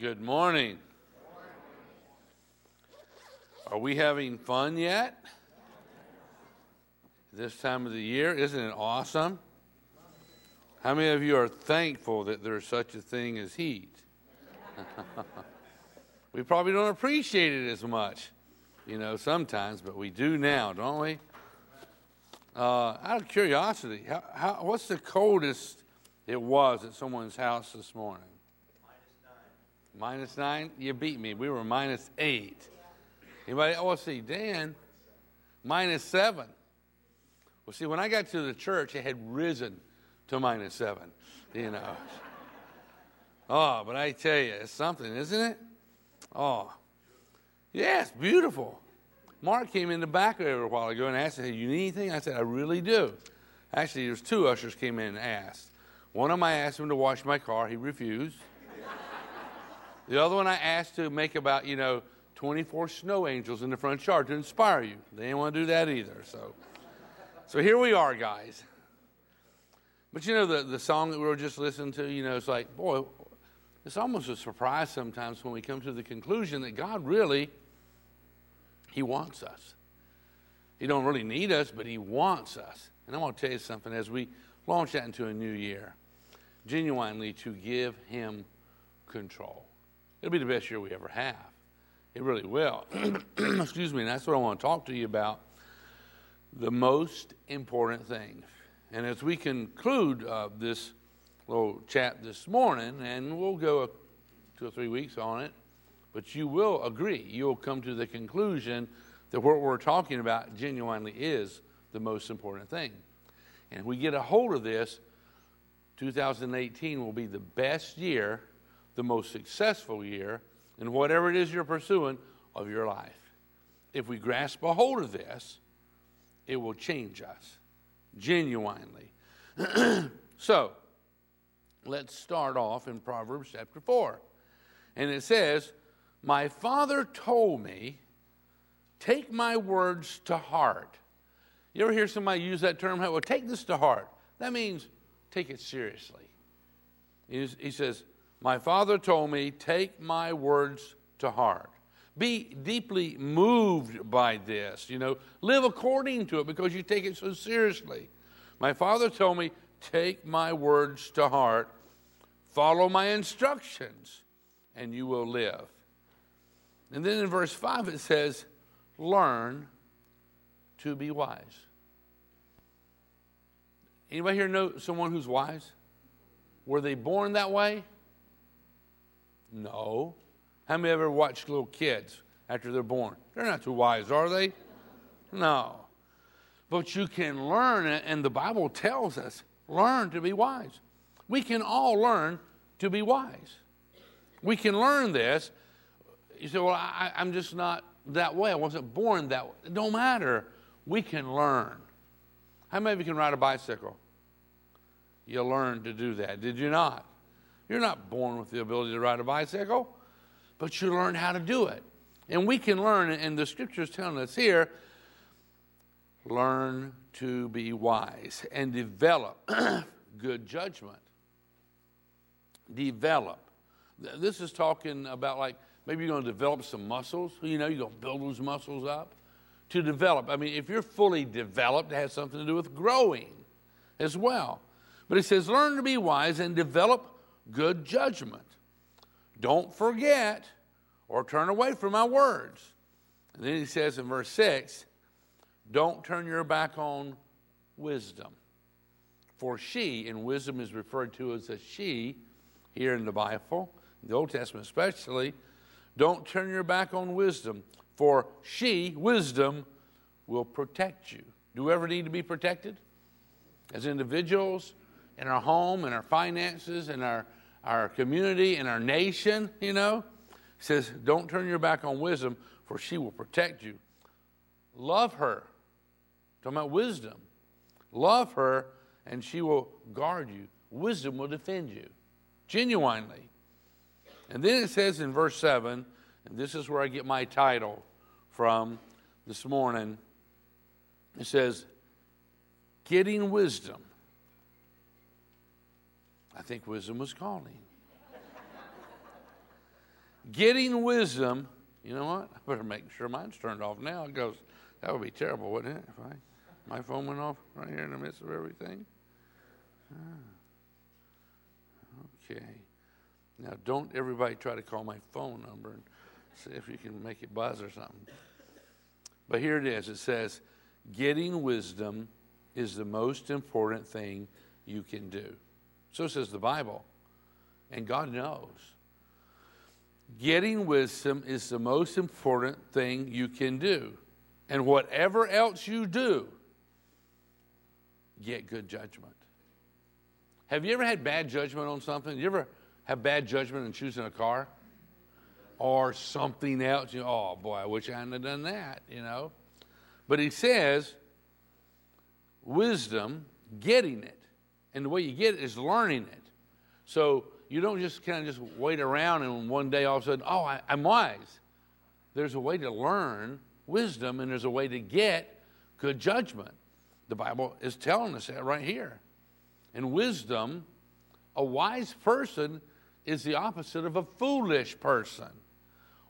Good morning. Are we having fun yet? This time of the year, isn't it awesome? How many of you are thankful that there's such a thing as heat? we probably don't appreciate it as much, you know, sometimes, but we do now, don't we? Uh, out of curiosity, how, how, what's the coldest it was at someone's house this morning? Minus nine? You beat me. We were minus eight. Anybody? Oh, see, Dan, minus seven. Well, see, when I got to the church, it had risen to minus seven, you know. oh, but I tell you, it's something, isn't it? Oh, yes, yeah, beautiful. Mark came in the back there a while ago and asked, hey, you need anything? I said, I really do. Actually, there's two ushers came in and asked. One of them I asked him to wash my car. He refused. The other one I asked to make about, you know, 24 snow angels in the front yard to inspire you. They didn't want to do that either. So, so here we are, guys. But you know, the, the song that we were just listening to, you know, it's like, boy, it's almost a surprise sometimes when we come to the conclusion that God really, He wants us. He don't really need us, but He wants us. And I want to tell you something as we launch that into a new year, genuinely to give Him control. It'll be the best year we ever have. It really will. Excuse me, and that's what I want to talk to you about. The most important thing. And as we conclude uh, this little chat this morning, and we'll go two or three weeks on it, but you will agree, you'll come to the conclusion that what we're talking about genuinely is the most important thing. And if we get a hold of this, 2018 will be the best year the most successful year in whatever it is you're pursuing of your life. If we grasp a hold of this, it will change us genuinely. so, let's start off in Proverbs chapter 4. And it says, My father told me, take my words to heart. You ever hear somebody use that term? Well, take this to heart. That means take it seriously. He says, my father told me, Take my words to heart. Be deeply moved by this. You know, live according to it because you take it so seriously. My father told me, Take my words to heart, follow my instructions, and you will live. And then in verse 5 it says, Learn to be wise. Anybody here know someone who's wise? Were they born that way? No. How many ever watched little kids after they're born? They're not too wise, are they? No. But you can learn, and the Bible tells us learn to be wise. We can all learn to be wise. We can learn this. You say, well, I, am just not that way. I wasn't born that way. It don't matter. We can learn. How many of you can ride a bicycle? You learned to do that, did you not? You're not born with the ability to ride a bicycle, but you learn how to do it. And we can learn, and the scripture is telling us here learn to be wise and develop good judgment. Develop. This is talking about like maybe you're going to develop some muscles. You know, you're going to build those muscles up. To develop. I mean, if you're fully developed, it has something to do with growing as well. But it says, learn to be wise and develop good judgment. Don't forget or turn away from my words. And then he says in verse 6 don't turn your back on wisdom. For she, and wisdom is referred to as a she here in the Bible, in the Old Testament especially, don't turn your back on wisdom, for she, wisdom, will protect you. Do we ever need to be protected? As individuals, in our home, in our finances, in our our community in our nation, you know. He says, Don't turn your back on wisdom, for she will protect you. Love her. Talking about wisdom. Love her, and she will guard you. Wisdom will defend you genuinely. And then it says in verse 7, and this is where I get my title from this morning. It says, Getting wisdom I think wisdom was calling. getting wisdom. You know what? I better make sure mine's turned off now. It goes, that would be terrible, wouldn't it? If I, my phone went off right here in the midst of everything. Ah. Okay. Now, don't everybody try to call my phone number and see if you can make it buzz or something. But here it is. It says, getting wisdom is the most important thing you can do. So says the Bible. And God knows. Getting wisdom is the most important thing you can do. And whatever else you do, get good judgment. Have you ever had bad judgment on something? You ever have bad judgment in choosing a car? Or something else? You know, oh boy, I wish I hadn't done that, you know. But he says, wisdom, getting it. And the way you get it is learning it. So you don't just kind of just wait around and one day all of a sudden, oh, I, I'm wise. There's a way to learn wisdom and there's a way to get good judgment. The Bible is telling us that right here. And wisdom, a wise person is the opposite of a foolish person.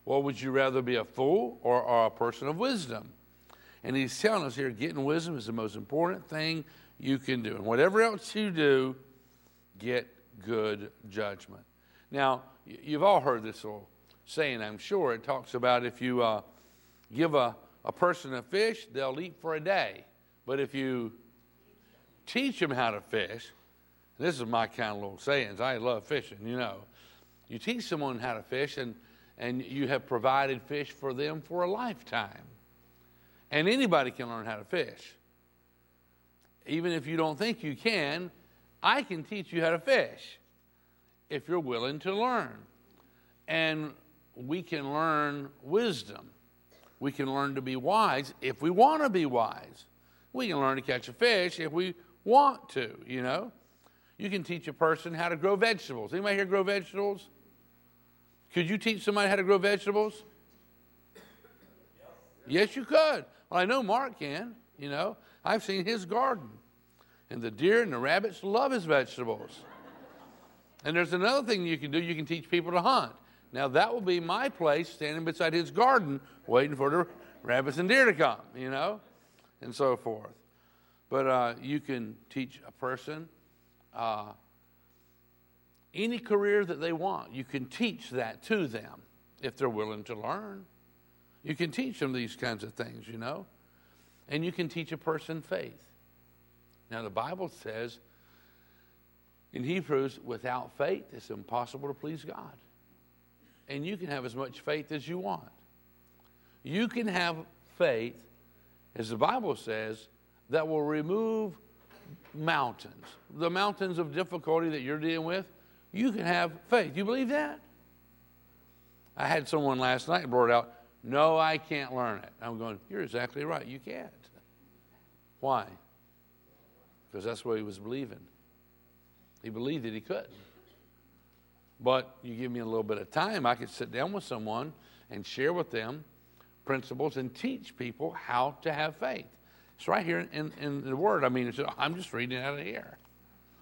Well, would you rather be a fool or, or a person of wisdom? And he's telling us here getting wisdom is the most important thing you can do. And whatever else you do, get good judgment. Now, you've all heard this little saying, I'm sure. It talks about if you uh, give a, a person a fish, they'll eat for a day. But if you teach them how to fish, this is my kind of little sayings. I love fishing, you know. You teach someone how to fish, and, and you have provided fish for them for a lifetime. And anybody can learn how to fish. Even if you don't think you can, I can teach you how to fish if you're willing to learn. And we can learn wisdom. We can learn to be wise if we want to be wise. We can learn to catch a fish if we want to, you know. You can teach a person how to grow vegetables. Anybody here grow vegetables? Could you teach somebody how to grow vegetables? Yes, you could. Well, I know Mark can, you know. I've seen his garden. And the deer and the rabbits love his vegetables. And there's another thing you can do you can teach people to hunt. Now, that will be my place standing beside his garden waiting for the rabbits and deer to come, you know, and so forth. But uh, you can teach a person uh, any career that they want. You can teach that to them if they're willing to learn. You can teach them these kinds of things, you know. And you can teach a person faith. Now, the Bible says in Hebrews, without faith, it's impossible to please God. And you can have as much faith as you want. You can have faith, as the Bible says, that will remove mountains, the mountains of difficulty that you're dealing with. You can have faith. You believe that? I had someone last night blurt out, No, I can't learn it. I'm going, You're exactly right. You can't. Why? Because that's what he was believing. He believed that he could. But you give me a little bit of time, I could sit down with someone and share with them principles and teach people how to have faith. It's right here in, in the Word. I mean, I'm just reading out of here.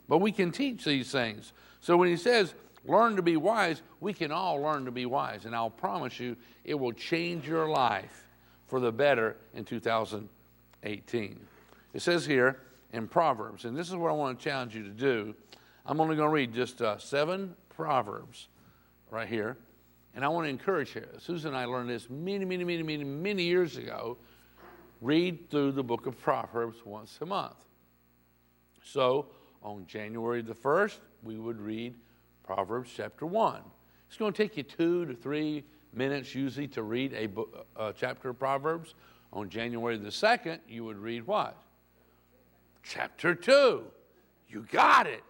But we can teach these things. So when he says, learn to be wise, we can all learn to be wise. And I'll promise you, it will change your life for the better in 2018. It says here in Proverbs, and this is what I want to challenge you to do. I'm only going to read just uh, seven Proverbs right here. And I want to encourage you. Susan and I learned this many, many, many, many, many years ago. Read through the book of Proverbs once a month. So on January the 1st, we would read Proverbs chapter 1. It's going to take you two to three minutes usually to read a, book, a chapter of Proverbs. On January the 2nd, you would read what? Chapter 2. You got it.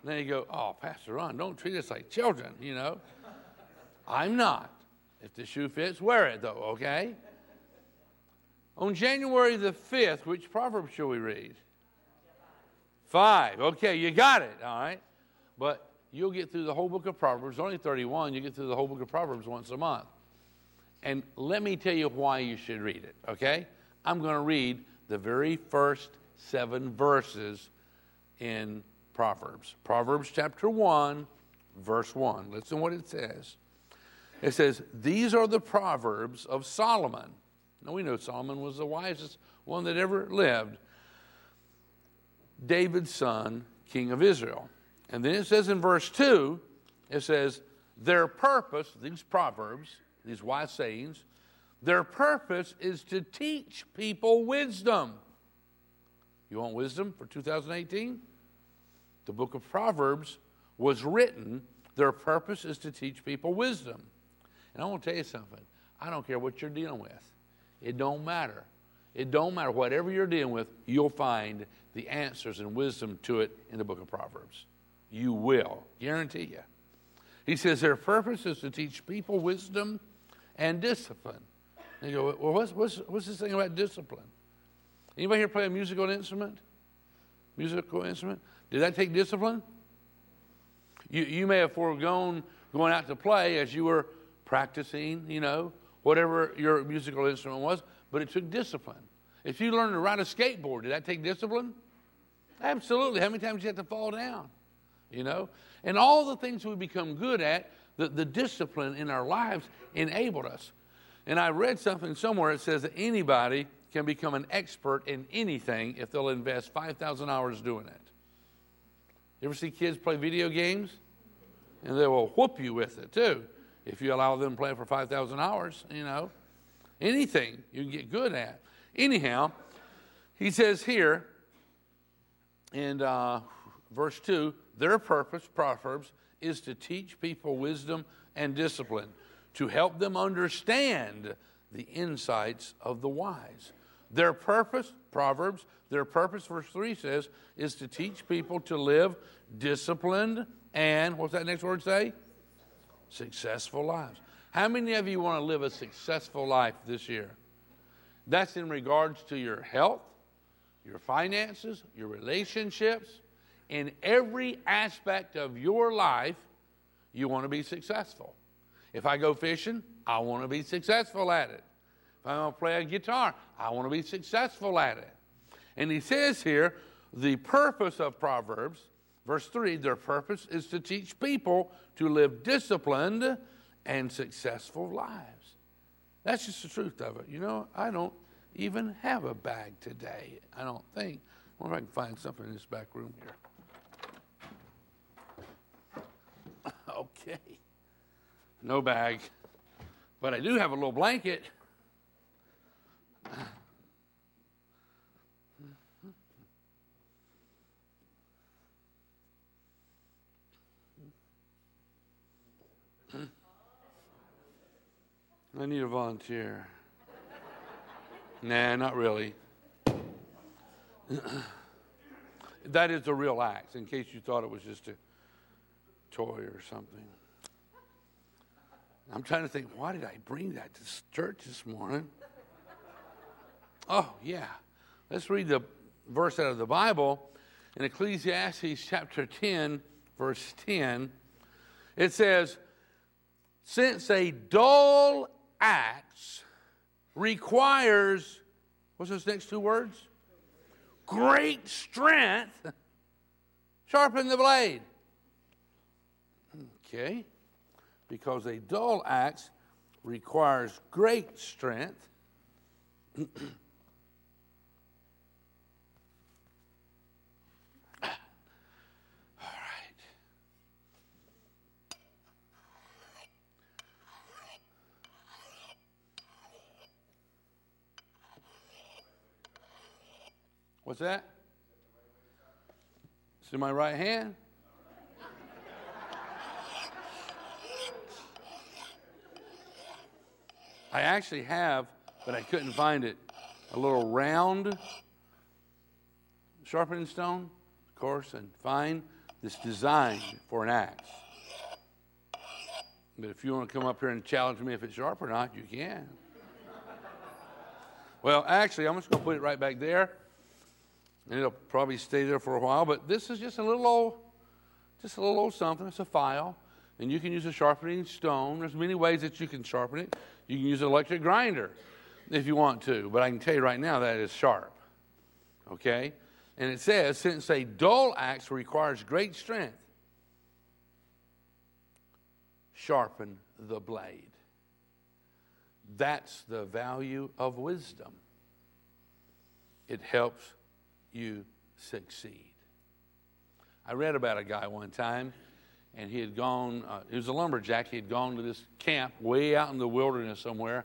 And then you go, oh, Pastor Ron, don't treat us like children, you know. I'm not. If the shoe fits, wear it, though, okay? On January the 5th, which proverb shall we read? Five. Okay, you got it, all right? But you'll get through the whole book of Proverbs, only 31, you get through the whole book of Proverbs once a month. And let me tell you why you should read it, okay? I'm going to read the very first seven verses in Proverbs. Proverbs chapter 1, verse 1. Listen what it says. It says, These are the Proverbs of Solomon. Now we know Solomon was the wisest one that ever lived. David's son, king of Israel. And then it says in verse 2, it says, Their purpose, these Proverbs, these wise sayings, their purpose is to teach people wisdom. You want wisdom for 2018? The book of Proverbs was written. Their purpose is to teach people wisdom. And I want to tell you something. I don't care what you're dealing with. It don't matter. It don't matter. Whatever you're dealing with, you'll find the answers and wisdom to it in the book of Proverbs. You will. Guarantee you. He says their purpose is to teach people wisdom and discipline. And you go, well, what's, what's, what's this thing about discipline? Anybody here play a musical instrument? Musical instrument? Did that take discipline? You, you may have foregone going out to play as you were practicing, you know, whatever your musical instrument was, but it took discipline. If you learned to ride a skateboard, did that take discipline? Absolutely. How many times did you have to fall down? You know? And all the things we become good at, the, the discipline in our lives enabled us. And I read something somewhere that says that anybody can become an expert in anything if they'll invest 5,000 hours doing it. You ever see kids play video games? And they will whoop you with it too if you allow them to play for 5,000 hours, you know. Anything you can get good at. Anyhow, he says here in uh, verse 2 their purpose, Proverbs, is to teach people wisdom and discipline, to help them understand the insights of the wise. Their purpose, Proverbs, their purpose, verse 3 says, is to teach people to live disciplined and, what's that next word say? Successful lives. How many of you want to live a successful life this year? That's in regards to your health, your finances, your relationships. In every aspect of your life, you want to be successful. If I go fishing, I want to be successful at it. If I'm going to play a guitar, I want to be successful at it. And he says here, the purpose of Proverbs, verse 3, their purpose is to teach people to live disciplined and successful lives. That's just the truth of it. You know, I don't even have a bag today. I don't think. I wonder if I can find something in this back room here. okay. No bag. But I do have a little blanket. I need a volunteer. nah, not really. that is the real axe, in case you thought it was just a toy or something. I'm trying to think, why did I bring that to church this morning? Oh, yeah. Let's read the verse out of the Bible. In Ecclesiastes chapter 10, verse 10, it says, Since a dull axe requires, what's those next two words? Great strength. Sharpen the blade. Okay. Because a dull axe requires great strength. What's that? It's in my right hand. I actually have, but I couldn't find it, a little round sharpening stone, of course, and fine, that's designed for an axe. But if you want to come up here and challenge me if it's sharp or not, you can. Well, actually, I'm just going to put it right back there and it'll probably stay there for a while. But this is just a little old, just a little old something. It's a file, and you can use a sharpening stone. There's many ways that you can sharpen it. You can use an electric grinder if you want to, but I can tell you right now that is sharp. Okay, and it says since a dull axe requires great strength, sharpen the blade. That's the value of wisdom. It helps you succeed. I read about a guy one time, and he had gone, uh, he was a lumberjack. He had gone to this camp way out in the wilderness somewhere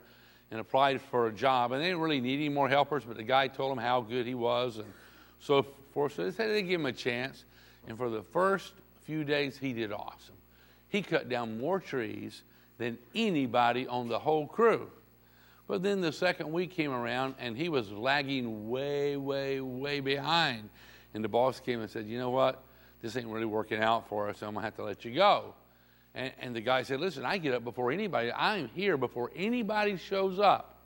and applied for a job. And they didn't really need any more helpers, but the guy told him how good he was and so forth. So they said they'd give him a chance. And for the first few days, he did awesome. He cut down more trees than anybody on the whole crew. But then the second week came around and he was lagging way, way, way behind. And the boss came and said, You know what? This ain't really working out for us. So I'm going to have to let you go. And, and, the guy said, Listen, I get up before anybody. I'm here before anybody shows up.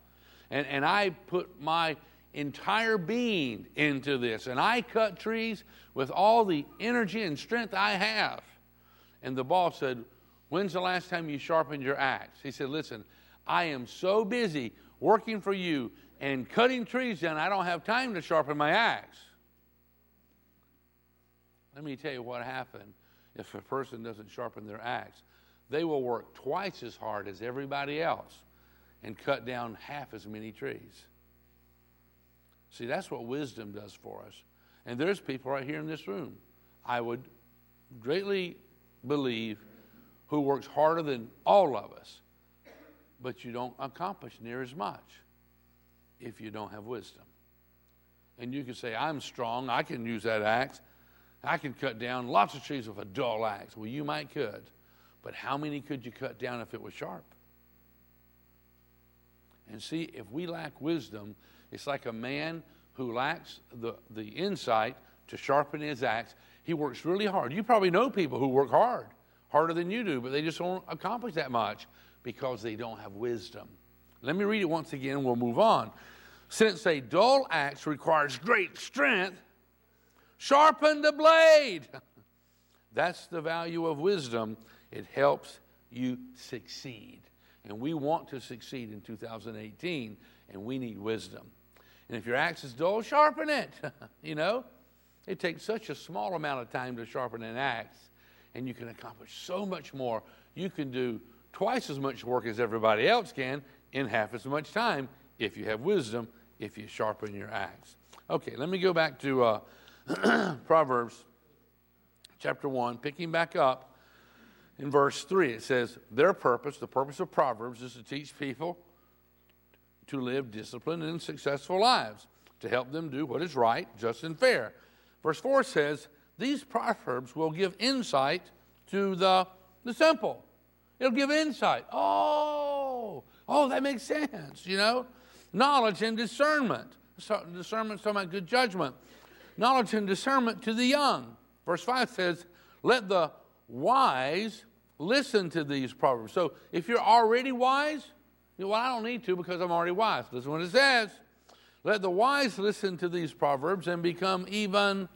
And, and I put my entire being into this. And I cut trees with all the energy and strength I have. And the boss said, When's the last time you sharpened your axe? He said, Listen, I am so busy working for you and cutting trees down, I don't have time to sharpen my axe. Let me tell you what happened if a person doesn't sharpen their axe. They will work twice as hard as everybody else and cut down half as many trees. See, that's what wisdom does for us. And there's people right here in this room, I would greatly believe who works harder than all of us, but you don't accomplish near as much if you don't have wisdom. And you can say, I'm strong, I can use that axe, I can cut down lots of trees with a dull axe. Well, you might could, but how many could you cut down if it was sharp? And see, if we lack wisdom, it's like a man who lacks the, the insight to sharpen his axe. He works really hard. You probably know people who work hard harder than you do, but they just don't accomplish that much because they don't have wisdom. Let me read it once again, we'll move on. Since a dull axe requires great strength, sharpen the blade. That's the value of wisdom. It helps you succeed. And we want to succeed in 2018, and we need wisdom. And if your axe is dull, sharpen it. you know, it takes such a small amount of time to sharpen an axe and you can accomplish so much more. You can do twice as much work as everybody else can in half as much time if you have wisdom, if you sharpen your axe. Okay, let me go back to uh, Proverbs chapter 1, picking back up in verse 3. It says, Their purpose, the purpose of Proverbs, is to teach people to live disciplined and successful lives, to help them do what is right, just, and fair. Verse 4 says, these proverbs will give insight to the, the simple. It'll give insight. Oh, oh, that makes sense, you know? Knowledge and discernment. Discernment talking about good judgment. Knowledge and discernment to the young. Verse 5 says, Let the wise listen to these proverbs. So if you're already wise, you know, well, I don't need to because I'm already wise. Listen what it says. Let the wise listen to these proverbs and become even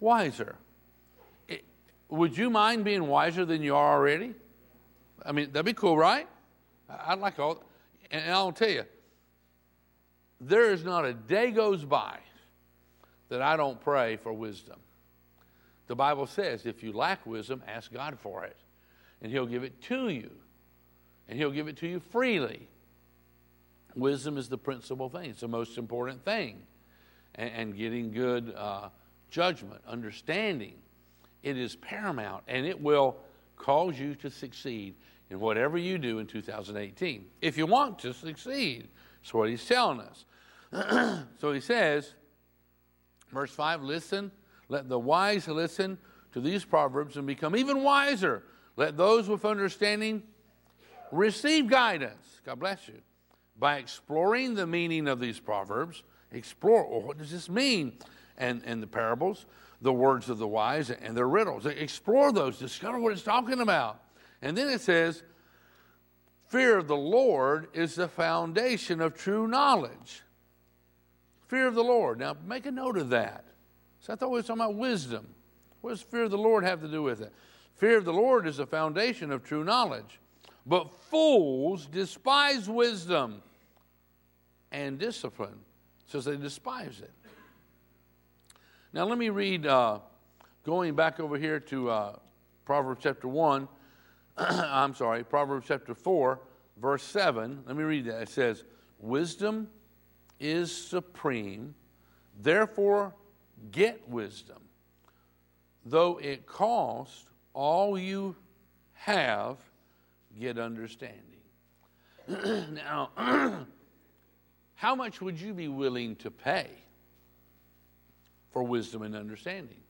wiser. It, would you mind being wiser than you are already? I mean, that'd be cool, right? I'd like all, and I'll tell you, there is not a day goes by that I don't pray for wisdom. The Bible says if you lack wisdom, ask God for it, and He'll give it to you, and He'll give it to you freely. Wisdom is the principal thing, it's the most important thing. And, and getting good uh, judgment, understanding. It is paramount and it will cause you to succeed in whatever you do in 2018. If you want to succeed, that's what he's telling us. so he says, verse 5 listen, let the wise listen to these proverbs and become even wiser. Let those with understanding receive guidance. God bless you. By exploring the meaning of these proverbs, explore well, what does this mean? and, and the parables, the words of the wise, and their riddles. Explore those, discover what it's talking about. And then it says, Fear of the Lord is the foundation of true knowledge. Fear of the Lord. Now, make a note of that. So I thought we were talking about wisdom. What does fear of the Lord have to do with it? Fear of the Lord is the foundation of true knowledge. But fools despise wisdom and discipline, says they despise it. Now, let me read, uh, going back over here to uh, Proverbs chapter 1, I'm sorry, Proverbs chapter 4, verse 7. Let me read that. It says, Wisdom is supreme, therefore get wisdom, though it cost all you have, get understanding. now, how much would you be willing to pay for wisdom and understanding?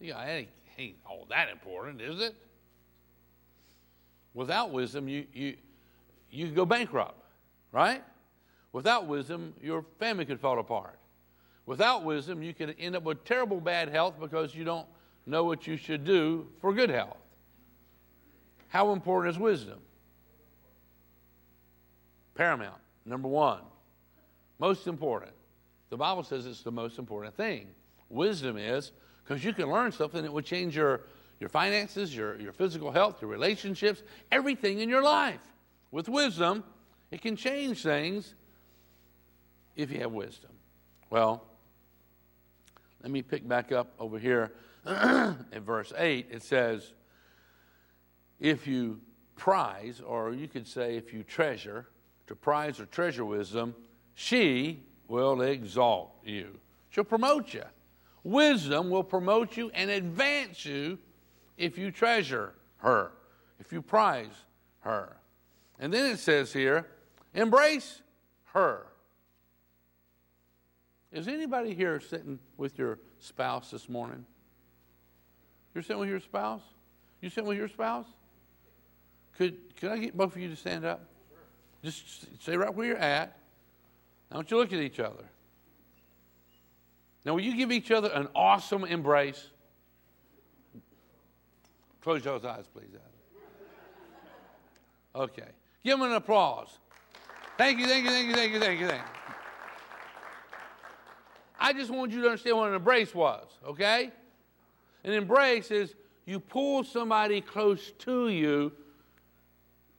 Yeah, ain't, ain't all that important, is it? Without wisdom, you, you, you go bankrupt, right? Without wisdom, your family could fall apart. Without wisdom, you could end up with terrible bad health because you don't know what you should do for good health. How important is wisdom? Paramount. Number one. Most important. The Bible says it's the most important thing. Wisdom is because you can learn something that would change your, your finances, your, your physical health, your relationships, everything in your life. With wisdom, it can change things if you have wisdom. Well, let me pick back up over here in verse 8. It says, If you prize, or you could say if you treasure, to prize or treasure wisdom, she will exalt you. She'll promote you. Wisdom will promote you and advance you if you treasure her, if you prize her. And then it says here, embrace her. Is anybody here sitting with your spouse this morning? You're sitting with your spouse? You sitting with your spouse? Could, could I get both of you to stand up? Just stay right where you're at. Now, don't you look at each other. Now, will you give each other an awesome embrace? Close those eyes, please. Okay. Give them an applause. Thank you, thank you, thank you, thank you, thank you, thank you. I just want you to understand what an embrace was, okay? An embrace is you pull somebody close to you.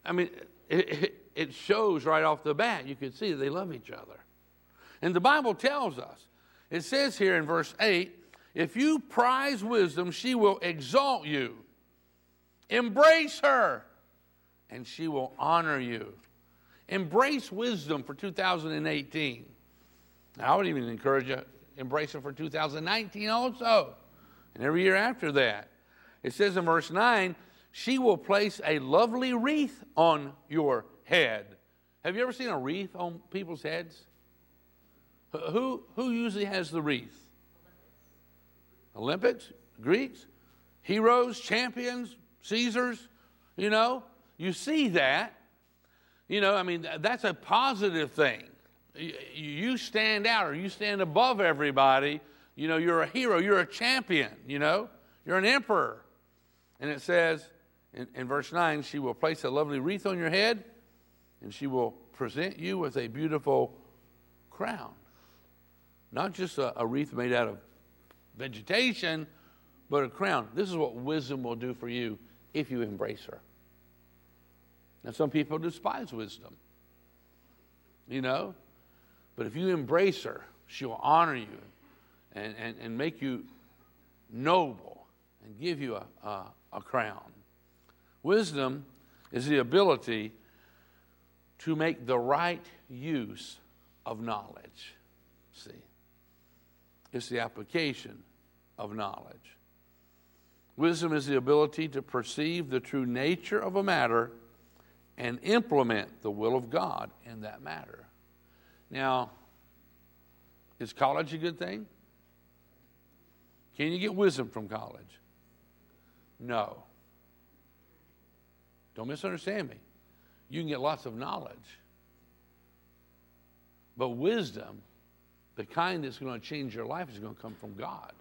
I mean, it, it, shows right off the bat. You can see they love each other. And the Bible tells us, it says here in verse 8, if you prize wisdom, she will exalt you. Embrace her, and she will honor you. Embrace wisdom for 2018. I would even encourage you embrace it for 2019 also, and every year after that. It says in verse 9, she will place a lovely wreath on your head. Have you ever seen a wreath on people's heads? Who, who usually has the wreath? Olympics, Greeks, heroes, champions, Caesars, you know? You see that. You know, I mean, that's a positive thing you stand out or you stand above everybody. You know, you're a hero, you're a champion, you know, you're an emperor. And it says in, in verse 9, she will place a lovely wreath on your head and she will present you with a beautiful crown. Not just a, a wreath made out of vegetation, but a crown. This is what wisdom will do for you if you embrace her. Now, some people despise wisdom. You know, but if you embrace her, she'll honor you and, and, and make you noble and give you a, a, a crown. Wisdom is the ability to make the right use of knowledge. See, it's the application of knowledge. Wisdom is the ability to perceive the true nature of a matter and implement the will of God in that matter. Now, is college a good thing? Can you get wisdom from college? No. Don't misunderstand me. You can get lots of knowledge. But wisdom, the kind that's going to change your life, is going to come from God.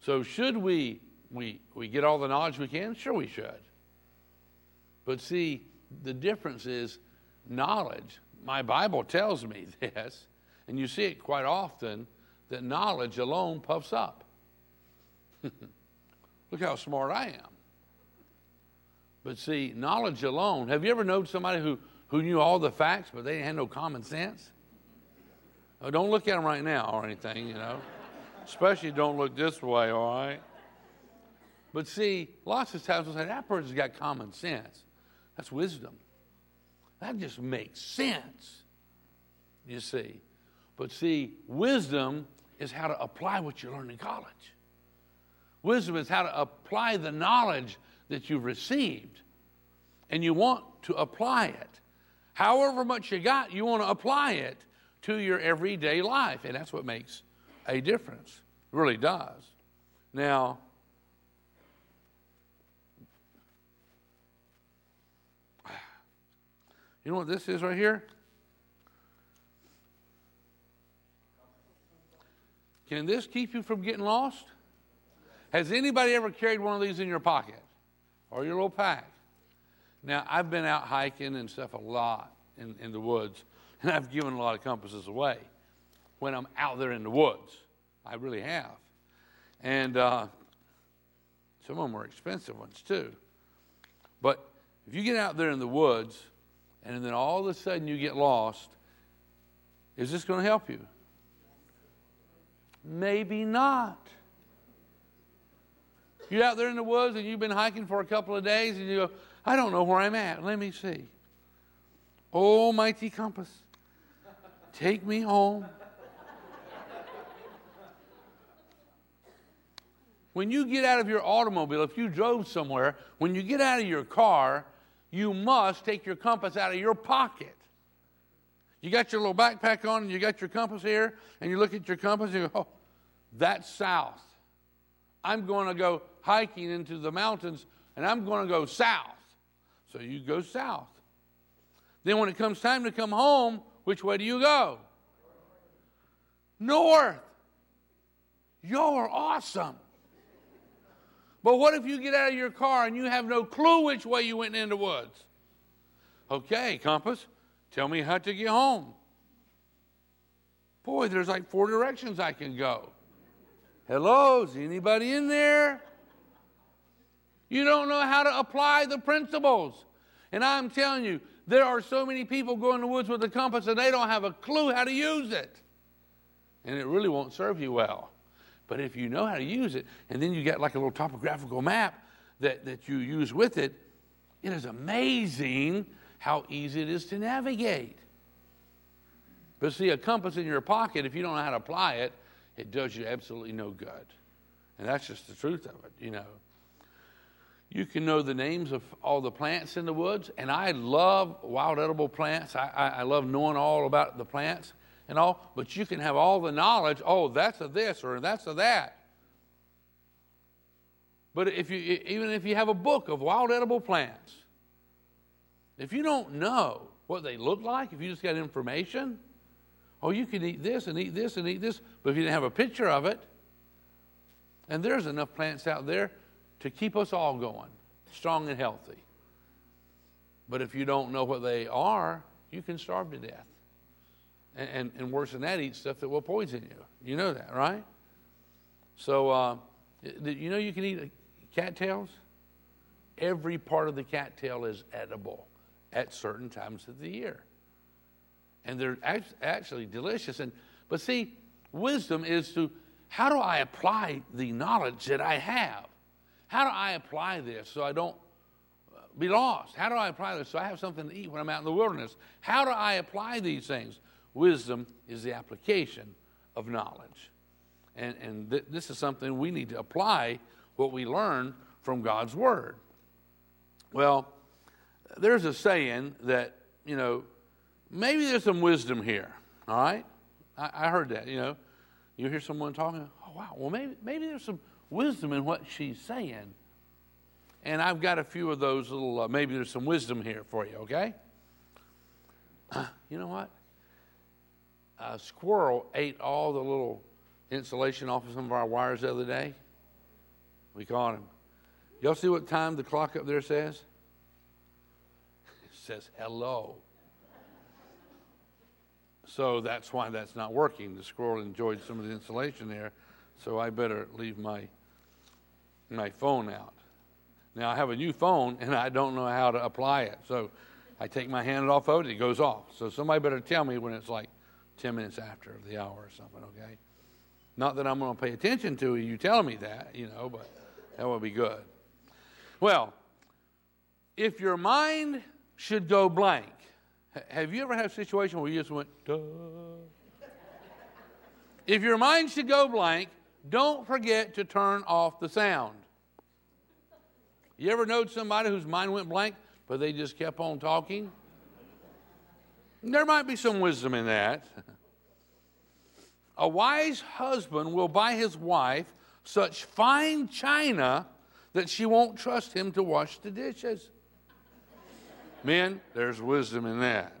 So, should we, we, we get all the knowledge we can? Sure, we should. But see, the difference is knowledge my Bible tells me this, and you see it quite often, that knowledge alone puffs up. Look how smart I am. But see, knowledge alone, have you ever known somebody who, who knew all the facts, but they had no common sense? Oh, don't look at them right now or anything, you know. Especially don't look this way, all right? But see, lots of times we'll say, that person's got common sense. That's wisdom. That just makes sense, you see. But see, wisdom is how to apply what you learned in college. Wisdom is how to apply the knowledge that you've received. And you want to apply it. However much you got, you want to apply it to your everyday life. And that's what makes a difference. It really does. Now, you know what this is right here? Can this keep you from getting lost? Has anybody ever carried one of these in your pocket or your little pack? Now, I've been out hiking and stuff a lot in, in the woods, and I've given a lot of compasses away when I'm out there in the woods. I really have. And uh, some of them are expensive ones too. But if you get out there in the woods and then all of a sudden you get lost, is this going to help you? Maybe not. You're out there in the woods and you've been hiking for a couple of days and you go, I don't know where I'm at. Let me see. Oh, Almighty compass, take me home. when you get out of your automobile, if you drove somewhere, when you get out of your car, you must take your compass out of your pocket. You got your little backpack on and you got your compass here, and you look at your compass and you go, oh, that's south. I'm going to go hiking into the mountains and I'm going to go south. So you go south. Then when it comes time to come home, which way do you go? North. You're awesome. But what if you get out of your car and you have no clue which way you went in the woods? Okay, compass, tell me how to get home. Boy, there's like four directions I can go. Hello, is anybody in there? You don't know how to apply the principles. And I'm telling you, there are so many people going in the woods with a compass and they don't have a clue how to use it. And it really won't serve you well. But if you know how to use it, and then you get like a little topographical map that, that you use with it, it is amazing how easy it is to navigate. But see, a compass in your pocket, if you don't know how to apply it, it does you absolutely no good. And that's just the truth of it, you know. You can know the names of all the plants in the woods, and I love wild edible plants. I, I, I love knowing all about the plants and all, but you can have all the knowledge, oh, that's a this or that's a that. But if you, even if you have a book of wild edible plants, if you don't know what they look like, if you just got information, oh, you can eat this and eat this and eat this, but if you didn't have a picture of it, and there's enough plants out there to keep us all going, strong and healthy. But if you don't know what they are, you can starve to death. And, and, and worse than that, eat stuff that will poison you. You know that, right? So, uh, you know you can eat cattails? Every part of the cattail is edible at certain times of the year. And they're actually delicious. And, but see, wisdom is to how do I apply the knowledge that I have? How do I apply this so I don't uh, be lost? How do I apply this so I have something to eat when I'm out in the wilderness? How do I apply these things? Wisdom is the application of knowledge. And, and th- this is something we need to apply what we learn from God's Word. Well, there's a saying that, you know, maybe there's some wisdom here, all right? I, I heard that, you know. You hear someone talking, oh, wow, well, maybe, maybe there's some wisdom in what she's saying. And I've got a few of those little, uh, maybe there's some wisdom here for you, okay? Uh, you know what? A squirrel ate all the little insulation off of some of our wires the other day. We caught him. Y'all see what time the clock up there says? It says hello. So that's why that's not working. The squirrel enjoyed some of the insulation there, so I better leave my my phone out. Now I have a new phone and I don't know how to apply it. So I take my hand off of it, it goes off. So somebody better tell me when it's like 10 minutes after the hour or something, okay? Not that I'm going to pay attention to you telling me that, you know, but That would be good. Well, if your mind should go blank, have you ever had a situation where you just went, duh? If your mind should go blank, don't forget to turn off the sound. You ever know somebody whose mind went blank, but they just kept on talking? There might be some wisdom in that. A wise husband will buy his wife such fine china that she won't trust him to wash the dishes. Men, there's wisdom in that.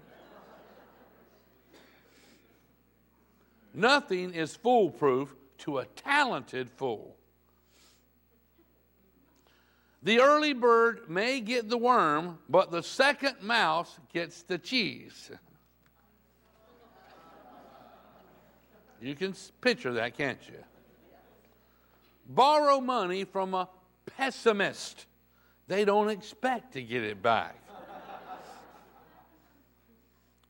Nothing is foolproof to a talented fool. The early bird may get the worm, but the second mouse gets the cheese. You can picture that, can't you? Borrow money from a pessimist. They don't expect to get it back.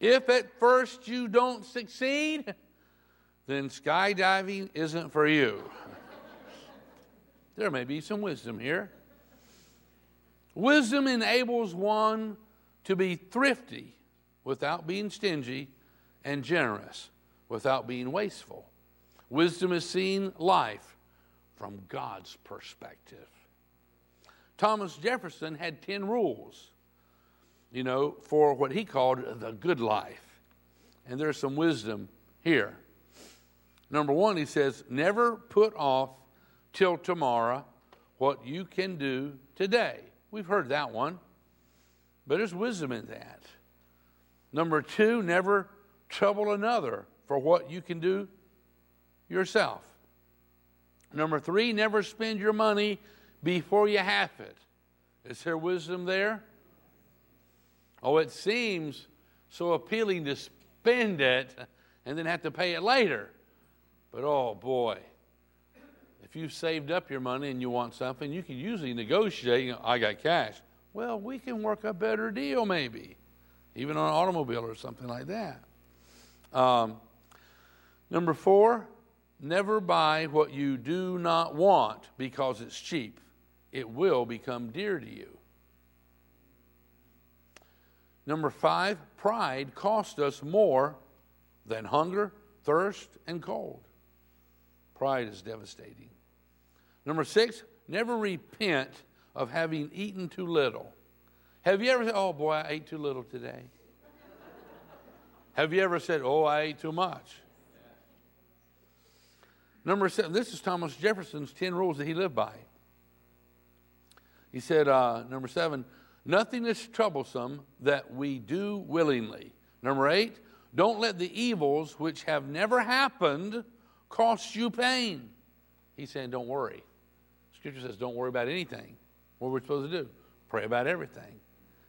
if at first you don't succeed, then skydiving isn't for you. there may be some wisdom here. Wisdom enables one to be thrifty without being stingy and generous without being wasteful. Wisdom is seeing life from God's perspective. Thomas Jefferson had 10 rules, you know, for what he called the good life. And there's some wisdom here. Number one, he says, never put off till tomorrow what you can do today. We've heard that one, but there's wisdom in that. Number two, never trouble another for what you can do yourself. Number three, never spend your money before you have it. Is there wisdom there? Oh, it seems so appealing to spend it and then have to pay it later. But oh boy, if you've saved up your money and you want something, you can usually negotiate. You know, I got cash. Well, we can work a better deal, maybe, even on an automobile or something like that. Um, Number four, never buy what you do not want because it's cheap. It will become dear to you. Number five, pride costs us more than hunger, thirst, and cold. Pride is devastating. Number six, never repent of having eaten too little. Have you ever said, oh boy, I ate too little today? Have you ever said, oh, I ate too much? Number seven, this is Thomas Jefferson's 10 rules that he lived by. He said, uh, number seven, nothing is troublesome that we do willingly. Number eight, don't let the evils which have never happened cost you pain. He's saying, don't worry. Scripture says, don't worry about anything. What we're we supposed to do? Pray about everything.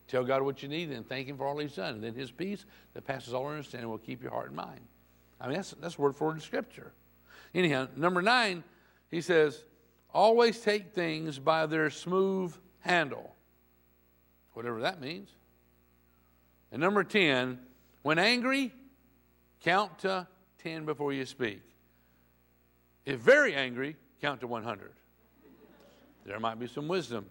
Tell God what you need and thank Him for all He's done. And then His peace that passes all understanding will keep your heart and mind. I mean, that's, that's word for word in Scripture. Anyhow, number nine, he says, always take things by their smooth handle, whatever that means. And number 10, when angry, count to 10 before you speak. If very angry, count to 100. There might be some wisdom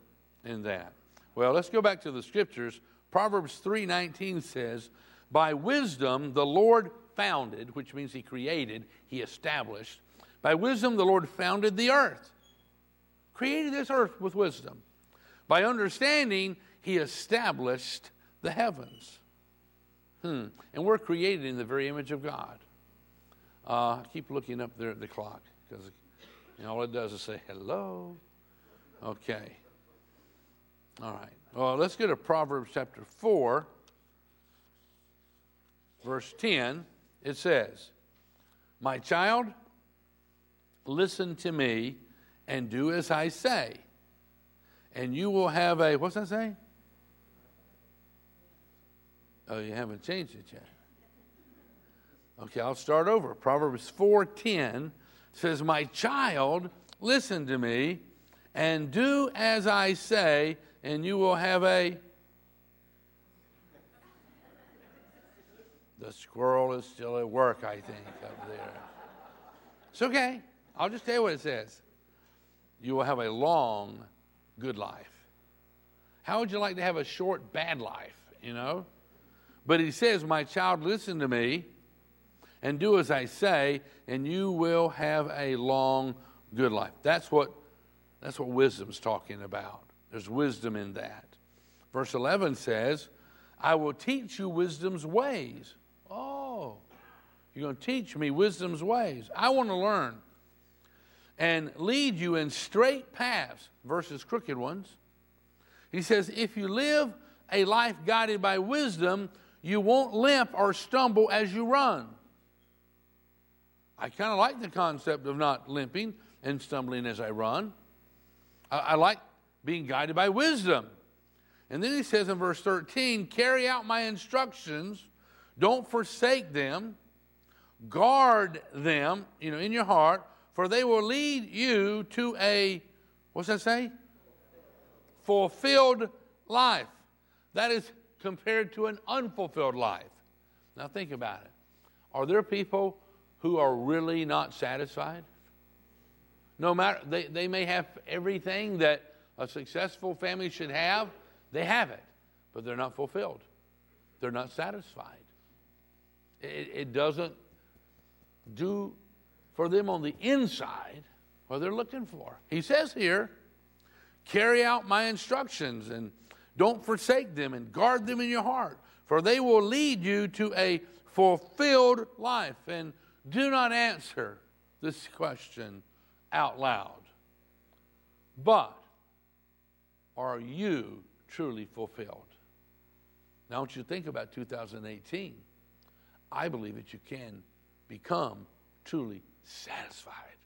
in that. Well, let's go back to the scriptures. Proverbs 3:19 says, "By wisdom the Lord founded, which means he created, he established by wisdom, the Lord founded the earth, created this earth with wisdom. By understanding, He established the heavens. Hmm. And we're created in the very image of God. Uh, keep looking up there at the clock because you know, all it does is say hello. Okay. All right. Well, let's go to Proverbs chapter 4, verse 10. It says, My child, listen to me and do as I say. And you will have a, what's that say? Oh, you haven't changed it yet. Okay, I'll start over. Proverbs 4:10 says, "My child, listen to me and do as I say, and you will have a The squirrel is still at work, I think, up there. It's okay. I'll just tell you what it says. you will have a long, good life. How would you like to have a short, bad life, you know? But he says, My child, listen to me and do as I say, and you will have a long, good life. That's what, that's what wisdom's talking about. There's wisdom in that. Verse 11 says, I will teach you wisdom's ways. Oh, you're going to teach me wisdom's ways. I want to learn and lead you in straight paths versus crooked ones. He says, if you live a life guided by wisdom, you won't limp or stumble as you run. I kind of like the concept of not limping and stumbling as I run. I, I like being guided by wisdom. And then he says in verse 13, carry out my instructions, don't forsake them, guard them, you know, in your heart, for they will lead you to a, what's that say? Fulfilled life. That is compared to an unfulfilled life. Now think about it. Are there people who are really not satisfied? No matter, they, they may have everything that a successful family should have, they have it, but they're not fulfilled. They're not satisfied. It, it doesn't do for them on the inside what they're looking for. He says here, carry out my instructions and don't forsake them and guard them in your heart, for they will lead you to a fulfilled life. And do not answer this question out loud. But are you truly fulfilled? Now, I want you to think about 2018. I believe that you can become truly satisfied,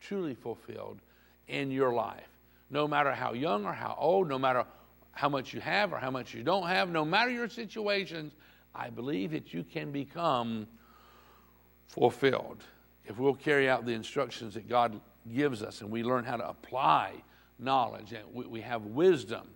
truly fulfilled in your life. No matter how young or how old, no matter how much you have or how much you don't have, no matter your situations, I believe that you can become fulfilled if we'll carry out the instructions that God gives us and we learn how to apply knowledge and we, have wisdom.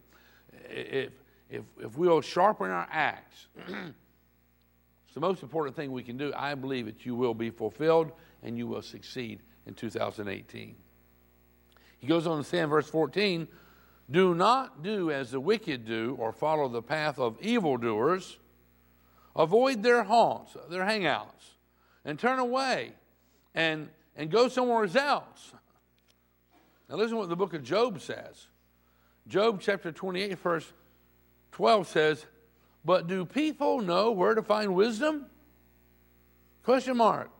If, if, if we'll sharpen our axe, it's the most important thing we can do. I believe that you will be fulfilled and you will succeed in 2018. He goes on to say in verse 14, Do not do as the wicked do or follow the path of evildoers. Avoid their haunts, their hangouts and turn away and, and go somewhere else. Now, listen to what the book of Job says. Job chapter 28, verse 12 says, But do people know where to find wisdom? Question mark.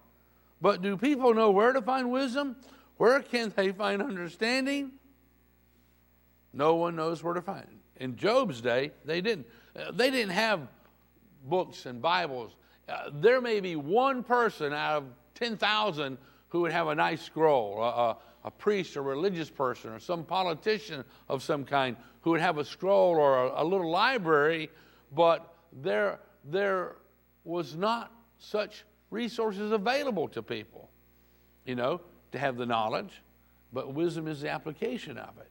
But do people know where to find wisdom? Where can they find understanding? No one knows where to find it. In Job's day, they didn't. Uh, they didn't have books and Bibles uh, there may be one person out of 10,000 who would have a nice scroll, a, a, priest or religious person or some politician of some kind who would have a scroll or a, a little library, but there, there was not such resources available to people, you know, to have the knowledge, but wisdom is the application of it.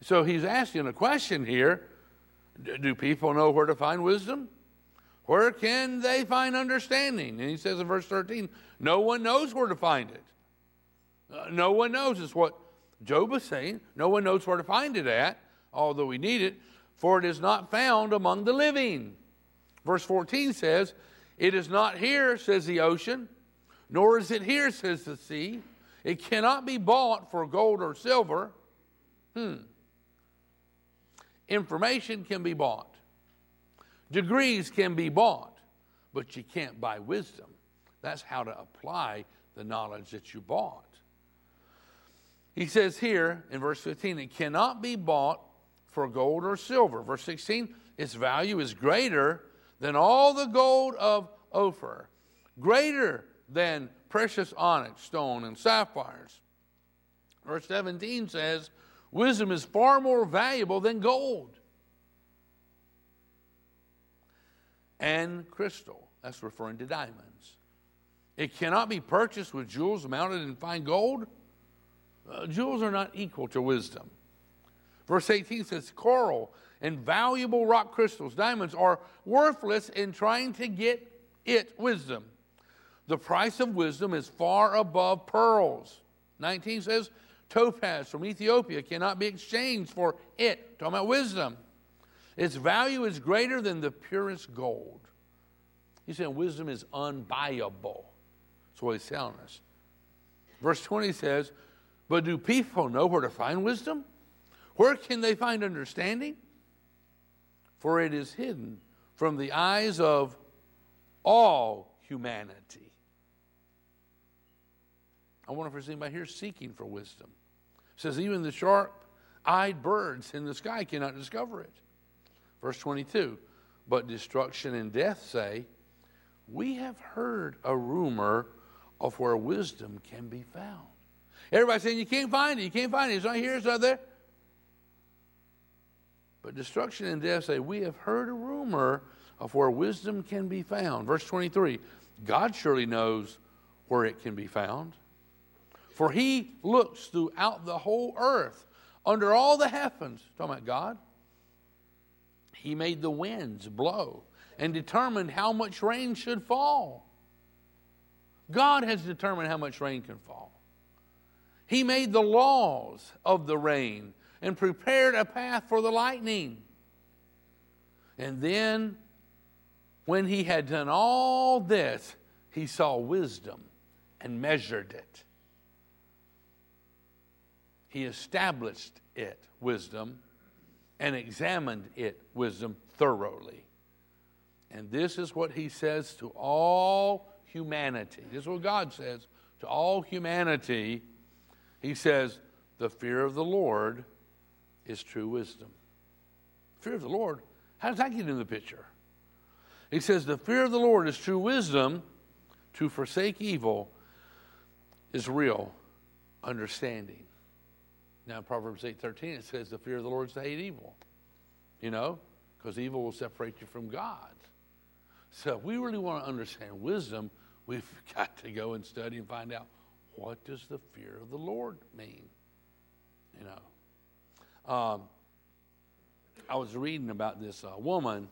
So he's asking a question here Do people know where to find wisdom? Where can they find understanding? And he says in verse 13, no one knows where to find it. Uh, no one knows, is what Job was saying. No one knows where to find it at, although we need it, for it is not found among the living. Verse 14 says, It is not here, says the ocean, nor is it here, says the sea. It cannot be bought for gold or silver. Hmm. Information can be bought. Degrees can be bought, but you can't buy wisdom. That's how to apply the knowledge that you bought. He says here in verse 15, it cannot be bought for gold or silver. Verse 16, its value is greater than all the gold of Ophir, greater than precious onyx, stone, and sapphires. Verse 17 says, Wisdom is far more valuable than gold. and crystal. That's referring to diamonds. It cannot be purchased with jewels mounted in fine gold. Uh, jewels are not equal to wisdom. Verse 18 says, Coral and valuable rock crystals, diamonds, are worthless in trying to get it wisdom. The price of wisdom is far above pearls. 19 says, topaz from Ethiopia cannot be exchanged for it. Talking about wisdom. Its value is greater than the purest gold. He's saying wisdom is unbuyable. That's what he's telling us. Verse 20 says, But do people know where to find wisdom? Where can they find understanding? For it is hidden from the eyes of all humanity. I wonder if there's anybody here seeking for wisdom. It says, even the sharp eyed birds in the sky cannot discover it. Verse 22 But destruction and death say, We have heard a rumor of where wisdom can be found. Everybody saying, You can't find it, you can't find it. It's not here, it's not there. But destruction and death say, We have heard a rumor of where wisdom can be found. Verse 23 God surely knows where it can be found. For he looks throughout the whole earth, under all the heavens. Talking about God. He made the winds blow and determined how much rain should fall. God has determined how much rain can fall. He made the laws of the rain and prepared a path for the lightning. And then, when he had done all this, he saw wisdom and measured it. He established it, wisdom, and examined it, wisdom, thoroughly. And this is what he says to all humanity. This is what God says to all humanity. He says, The fear of the Lord is true wisdom. Fear of the Lord, how does that get in the picture? He says, The fear of the Lord is true wisdom. To forsake evil is real understanding. Now, in Proverbs 8:13, it says, "The fear of the Lord is to hate evil." You know, because evil will separate you from God. So, if we really want to understand wisdom, we've got to go and study and find out what does the fear of the Lord mean. You know, um, I was reading about this uh, woman,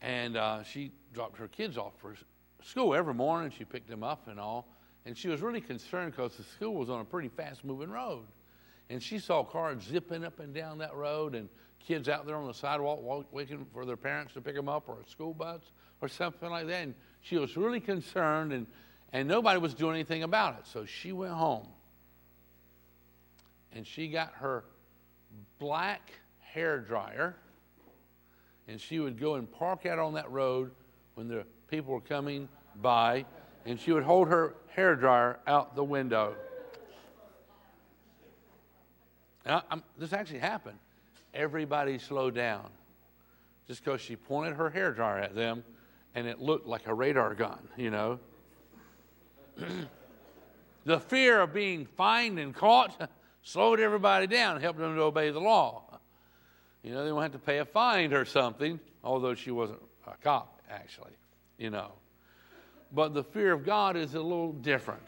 and uh, she dropped her kids off for school every morning. She picked them up and all, and she was really concerned because the school was on a pretty fast-moving road and she saw cars zipping up and down that road and kids out there on the sidewalk waiting for their parents to pick them up or a school bus or something like that. And she was really concerned, and, and nobody was doing anything about it. So she went home and she got her black hair dryer, and she would go and park out on that road when the people were coming by, and she would hold her hair dryer out the window. I, this actually happened. Everybody slowed down just because she pointed her hair dryer at them and it looked like a radar gun, you know. the fear of being fined and caught slowed everybody down, helped them to obey the law. You know, they won't have to pay a fine or something, although she wasn't a cop, actually, you know. But the fear of God is a little different.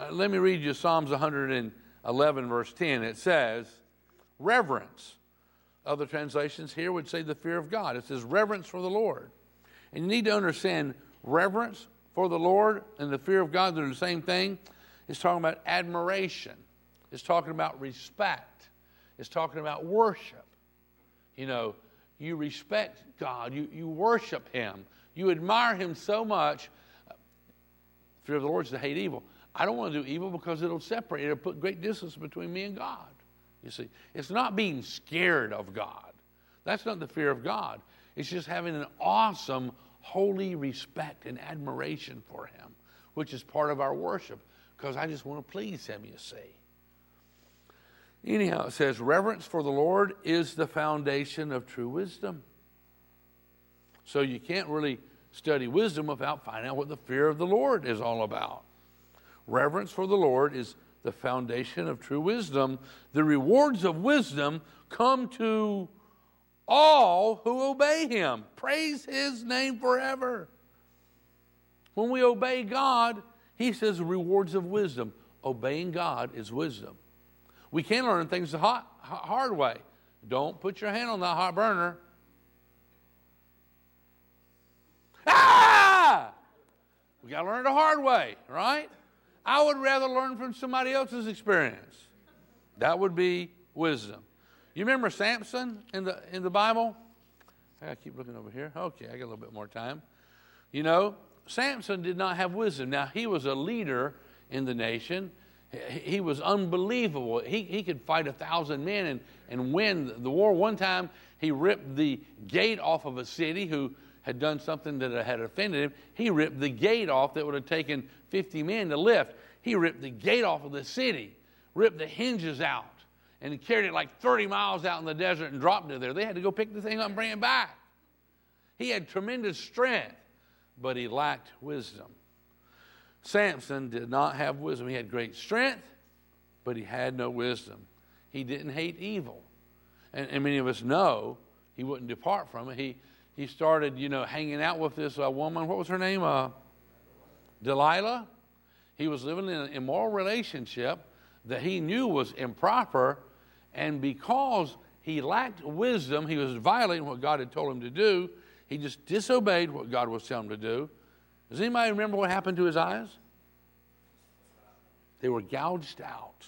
Uh, let me read you Psalms 111, verse 10, it says, reverence. Other translations here would say the fear of God. It says reverence for the Lord. And you need to understand reverence for the Lord and the fear of God, they're the same thing. It's talking about admiration, it's talking about respect, it's talking about worship. You know, you respect God, you, you worship Him, you admire Him so much. Fear of the Lord is to hate evil. I don't want to do evil because it'll separate, it'll put great distance between me and God. You see, it's not being scared of God. That's not the fear of God. It's just having an awesome, holy respect and admiration for Him, which is part of our worship, because I just want to please Him, you see. Anyhow, it says, reverence for the Lord is the foundation of true wisdom. So you can't really study wisdom without finding out what the fear of the Lord is all about. Reverence for the Lord is the foundation of true wisdom. The rewards of wisdom come to all who obey him. Praise his name forever. When we obey God, he says rewards of wisdom. Obeying God is wisdom. We can learn things the hot, hard way. Don't put your hand on that hot burner. Ah! We got to learn it the hard way, right? I would rather learn from somebody else's experience. That would be wisdom. You remember Samson in the, in the Bible? I keep looking over here. Okay, I got a little bit more time. You know, Samson did not have wisdom. Now, he was a leader in the nation. He was unbelievable. He, he could fight a thousand men and, and win the war. One time, he ripped the gate off of a city who had done something that had offended him. He ripped the gate off that would have taken 50 men to lift. He ripped the gate off of the city, ripped the hinges out, and carried it like 30 miles out in the desert and dropped it there. They had to go pick the thing up and bring it back. He had tremendous strength, but he lacked wisdom. Samson did not have wisdom. He had great strength, but he had no wisdom. He didn't hate evil. And, and many of us know he wouldn't depart from it. He, he started, you know, hanging out with this uh, woman. What was her name? Uh, Delilah. He was living in an immoral relationship that he knew was improper. And because he lacked wisdom, he was violating what God had told him to do. He just disobeyed what God was telling him to do. Does anybody remember what happened to his eyes? They were gouged out.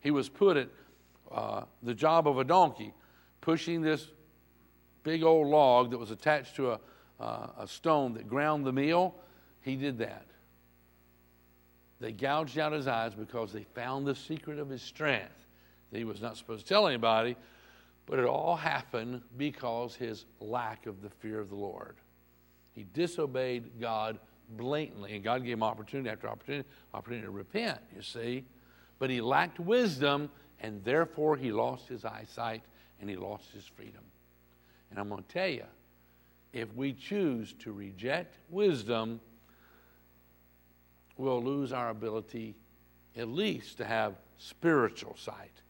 He was put at uh, the job of a donkey, pushing this big old log that was attached to a, uh, a stone that ground the meal. He did that. They gouged out his eyes because they found the secret of his strength that he was not supposed to tell anybody, but it all happened because his lack of the fear of the Lord. He disobeyed God blatantly, and God gave him opportunity after opportunity, opportunity to repent, you see. But he lacked wisdom, and therefore he lost his eyesight and he lost his freedom. And I'm going to tell you, if we choose to reject wisdom, we'll lose our ability at least to have spiritual sight,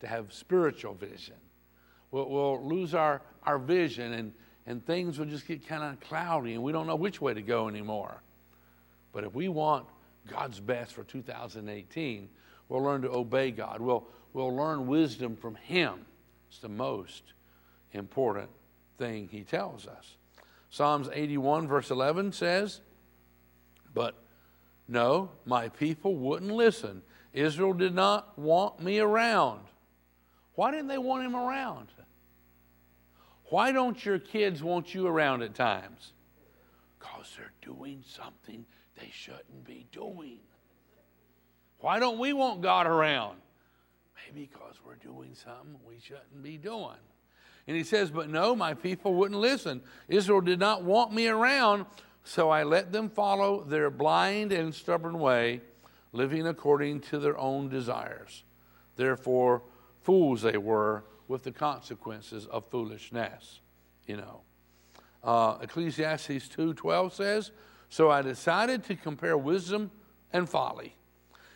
to have spiritual vision. We'll, we'll lose our, our vision and, and things will just get kind of cloudy and we don't know which way to go anymore. But if we want God's best for 2018, we'll learn to obey God. We'll, we'll learn wisdom from Him. It's the most important thing He tells us. Psalms 81, verse 11 says, But no, my people wouldn't listen. Israel did not want me around. Why didn't they want him around? Why don't your kids want you around at times? Because they're doing something they shouldn't be doing. Why don't we want God around? Maybe because we're doing something we shouldn't be doing. And he says, But no, my people wouldn't listen. Israel did not want me around, so I let them follow their blind and stubborn way, living according to their own desires. Therefore, fools they were with the consequences of foolishness. You know. Uh, Ecclesiastes 2.12 says, So I decided to compare wisdom and folly.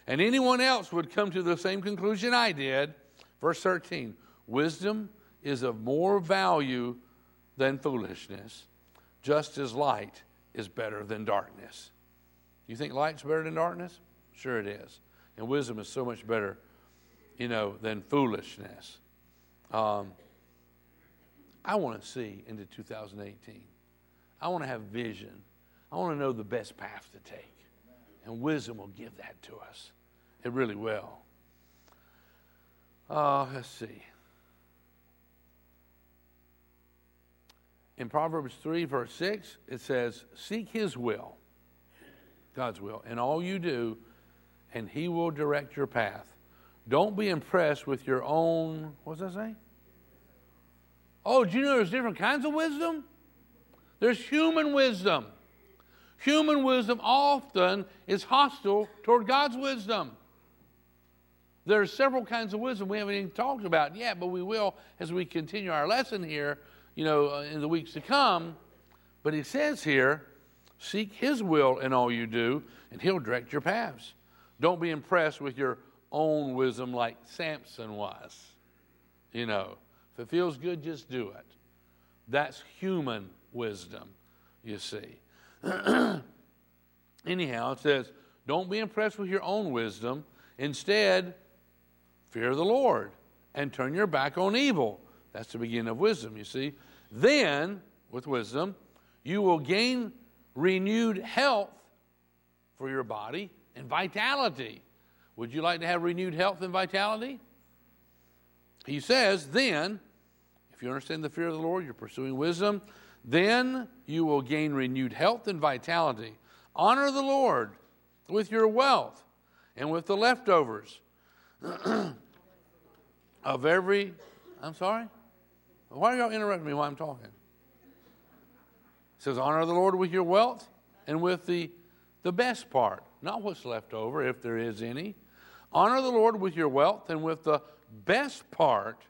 And anyone else would come to the same conclusion I did. Verse 13, wisdom is of more value than foolishness, just as light is better than darkness. You think light's better than darkness? Sure it is. And wisdom is so much better, you know, than foolishness. Um, I want to see into 2018. I want to have vision. I want to know the best path to take. And wisdom will give that to us. It really will. Uh, let's see. In Proverbs 3, verse 6, it says, Seek his will, God's will, in all you do, and he will direct your path. Don't be impressed with your own, what what's that say? Oh, do you know there's different kinds of wisdom? There's human wisdom. Human wisdom often is hostile toward God's wisdom. There are several kinds of wisdom we haven't even talked about yet, but we will as we continue our lesson here, you know, uh, in the weeks to come. But he says here, seek his will in all you do, and he'll direct your paths. Don't be impressed with your own wisdom like Samson was. You know, if it feels good, just do it. That's human wisdom, you see. Anyhow, it says, don't be impressed with your own wisdom. Instead, fear the Lord and turn your back on evil. That's the beginning of wisdom, you see. Then, with wisdom, you will gain renewed health for your body and vitality. Would you like to have renewed health and vitality? He says, then, if you understand the fear of the Lord, you're pursuing wisdom, then you will gain renewed health and vitality. Honor the Lord with your wealth and with the leftovers of every. I'm sorry? Why are y'all interrupting me while I'm talking? It says, Honor the Lord with your wealth and with the, the best part, not what's left over, if there is any. Honor the Lord with your wealth and with the best part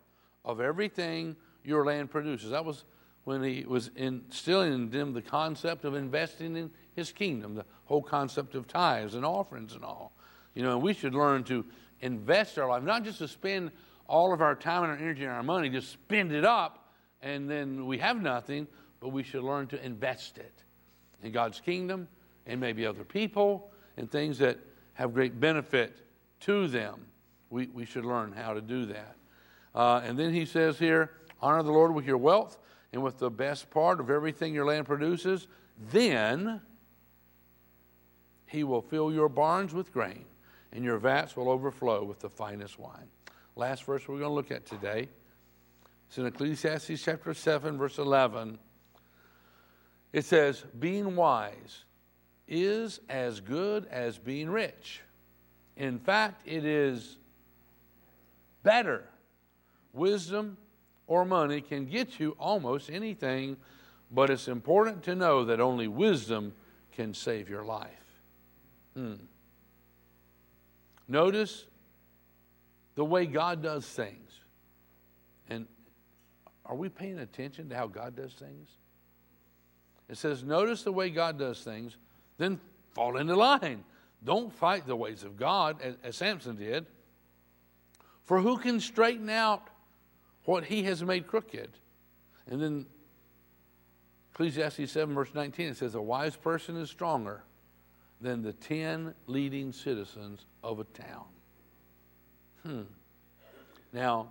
of everything your land produces. That was when he was instilling in them the concept of investing in his kingdom, the whole concept of tithes and offerings and all. You know, and we should learn to invest our life, not just to spend all of our time and our energy and our money, just spend it up and then we have nothing, but we should learn to invest it in God's kingdom and maybe other people and things that have great benefit to them. We, we should learn how to do that. Uh, and then he says here, honor the Lord with your wealth and with the best part of everything your land produces, then he will fill your barns with grain, and your vats will overflow with the finest wine. Last verse we're going to look at today. It's in Ecclesiastes chapter 7, verse 11. It says, Being wise is as good as being rich. In fact, it is better. Wisdom or money can get you almost anything, but it's important to know that only wisdom can save your life. Hmm. Notice the way God does things. And are we paying attention to how God does things? It says, notice the way God does things, then fall into line. Don't fight the ways of God, as, as Samson did. For who can straighten out what he has made crooked. And then Ecclesiastes 7, verse 19, it says, A wise person is stronger than the 10 leading citizens of a town. Hmm. Now,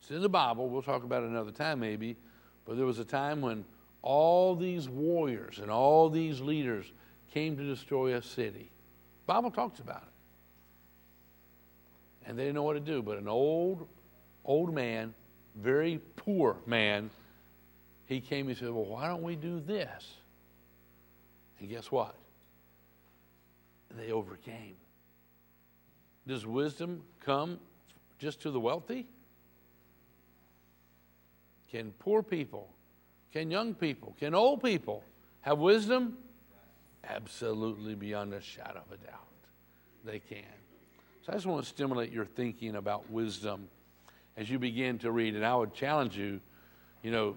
it's in the Bible. We'll talk about it another time maybe. But there was a time when all these warriors and all these leaders came to destroy a city. The Bible talks about it. And they didn't know what to do. But an old, old man very poor man, he came and said, Well, why don't we do this? And guess what? They overcame. Does wisdom come just to the wealthy? Can poor people, can young people, can old people have wisdom? Absolutely beyond a shadow of a doubt. They can. So I just want to stimulate your thinking about wisdom as you begin to read. And I would challenge you, you know,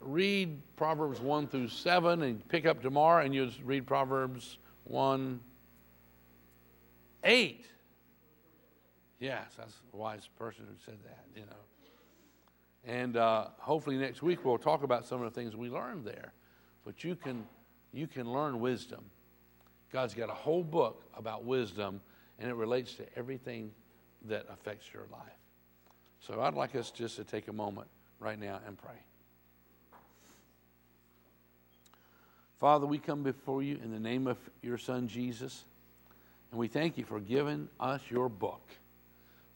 read Proverbs 1 through 7 and pick up tomorrow and you read Proverbs 1 8. Yes, that's a wise person who said that, you know. And uh, hopefully next week we'll talk about some of the things we learned there. But you can, you can learn wisdom. God's got a whole book about wisdom, and it relates to everything that affects your life. So I'd like us just to take a moment right now and pray. Father, we come before you in the name of your Son Jesus, and we thank you for giving us your book.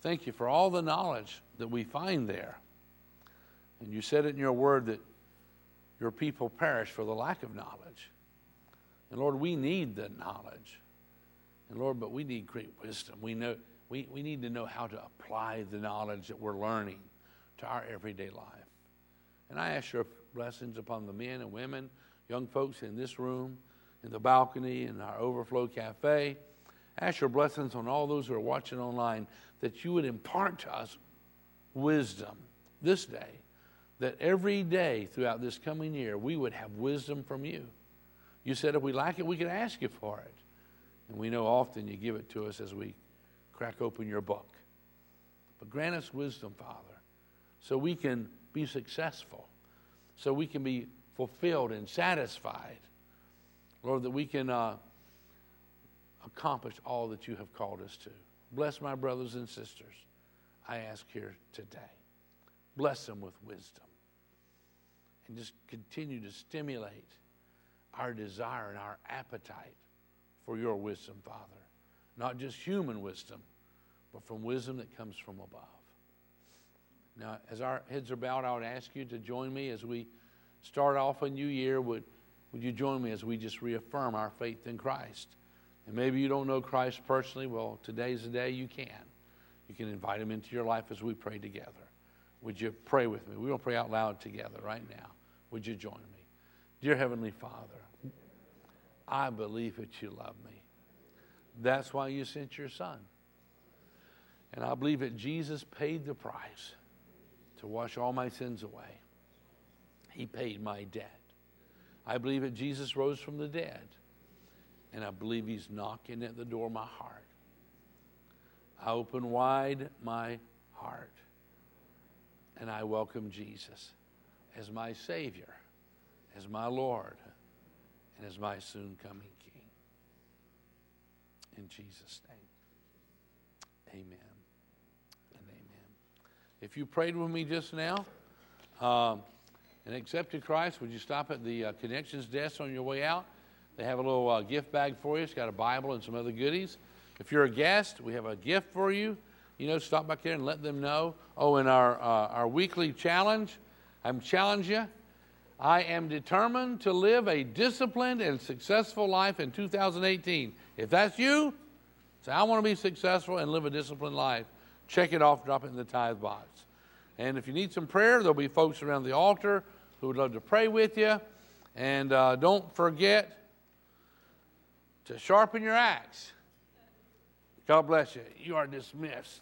Thank you for all the knowledge that we find there. And you said it in your word that your people perish for the lack of knowledge. And Lord, we need the knowledge. And Lord, but we need great wisdom. We know we, we need to know how to apply the knowledge that we're learning to our everyday life. And I ask your blessings upon the men and women, young folks in this room, in the balcony, in our Overflow Cafe. I ask your blessings on all those who are watching online that you would impart to us wisdom this day, that every day throughout this coming year we would have wisdom from you. You said if we lack it, we could ask you for it. And we know often you give it to us as we crack open your book. But grant us wisdom, Father, so we can be successful, so we can be fulfilled and satisfied. Lord, that we can uh, accomplish all that you have called us to. Bless my brothers and sisters, I ask here today. Bless them with wisdom. And just continue to stimulate our desire and our appetite for your wisdom, Father. Not just human wisdom, but from wisdom that comes from above. Now, as our heads are bowed, I would ask you to join me as we start off a new year. Would, would you join me as we just reaffirm our faith in Christ? And maybe you don't know Christ personally. Well, today's the day you can. You can invite him into your life as we pray together. Would you pray with me? We're going to pray out loud together right now. Would you join me? Dear Heavenly Father, I believe that you love me. That's why you sent your son. And I believe that Jesus paid the price to wash all my sins away. He paid my debt. I believe that Jesus rose from the dead. And I believe he's knocking at the door of my heart. I open wide my heart and I welcome Jesus as my Savior, as my Lord, and as my soon coming King. In Jesus' name, amen and amen. If you prayed with me just now um, and accepted Christ, would you stop at the uh, connections desk on your way out? They have a little uh, gift bag for you. It's got a Bible and some other goodies. If you're a guest, we have a gift for you. You know, stop back there and let them know. Oh, in our, uh, our weekly challenge, I'm challenging you. I am determined to live a disciplined and successful life in 2018. If that's you, say, I want to be successful and live a disciplined life. Check it off, drop it in the tithe box. And if you need some prayer, there'll be folks around the altar who would love to pray with you. And uh, don't forget to sharpen your axe. God bless you. You are dismissed.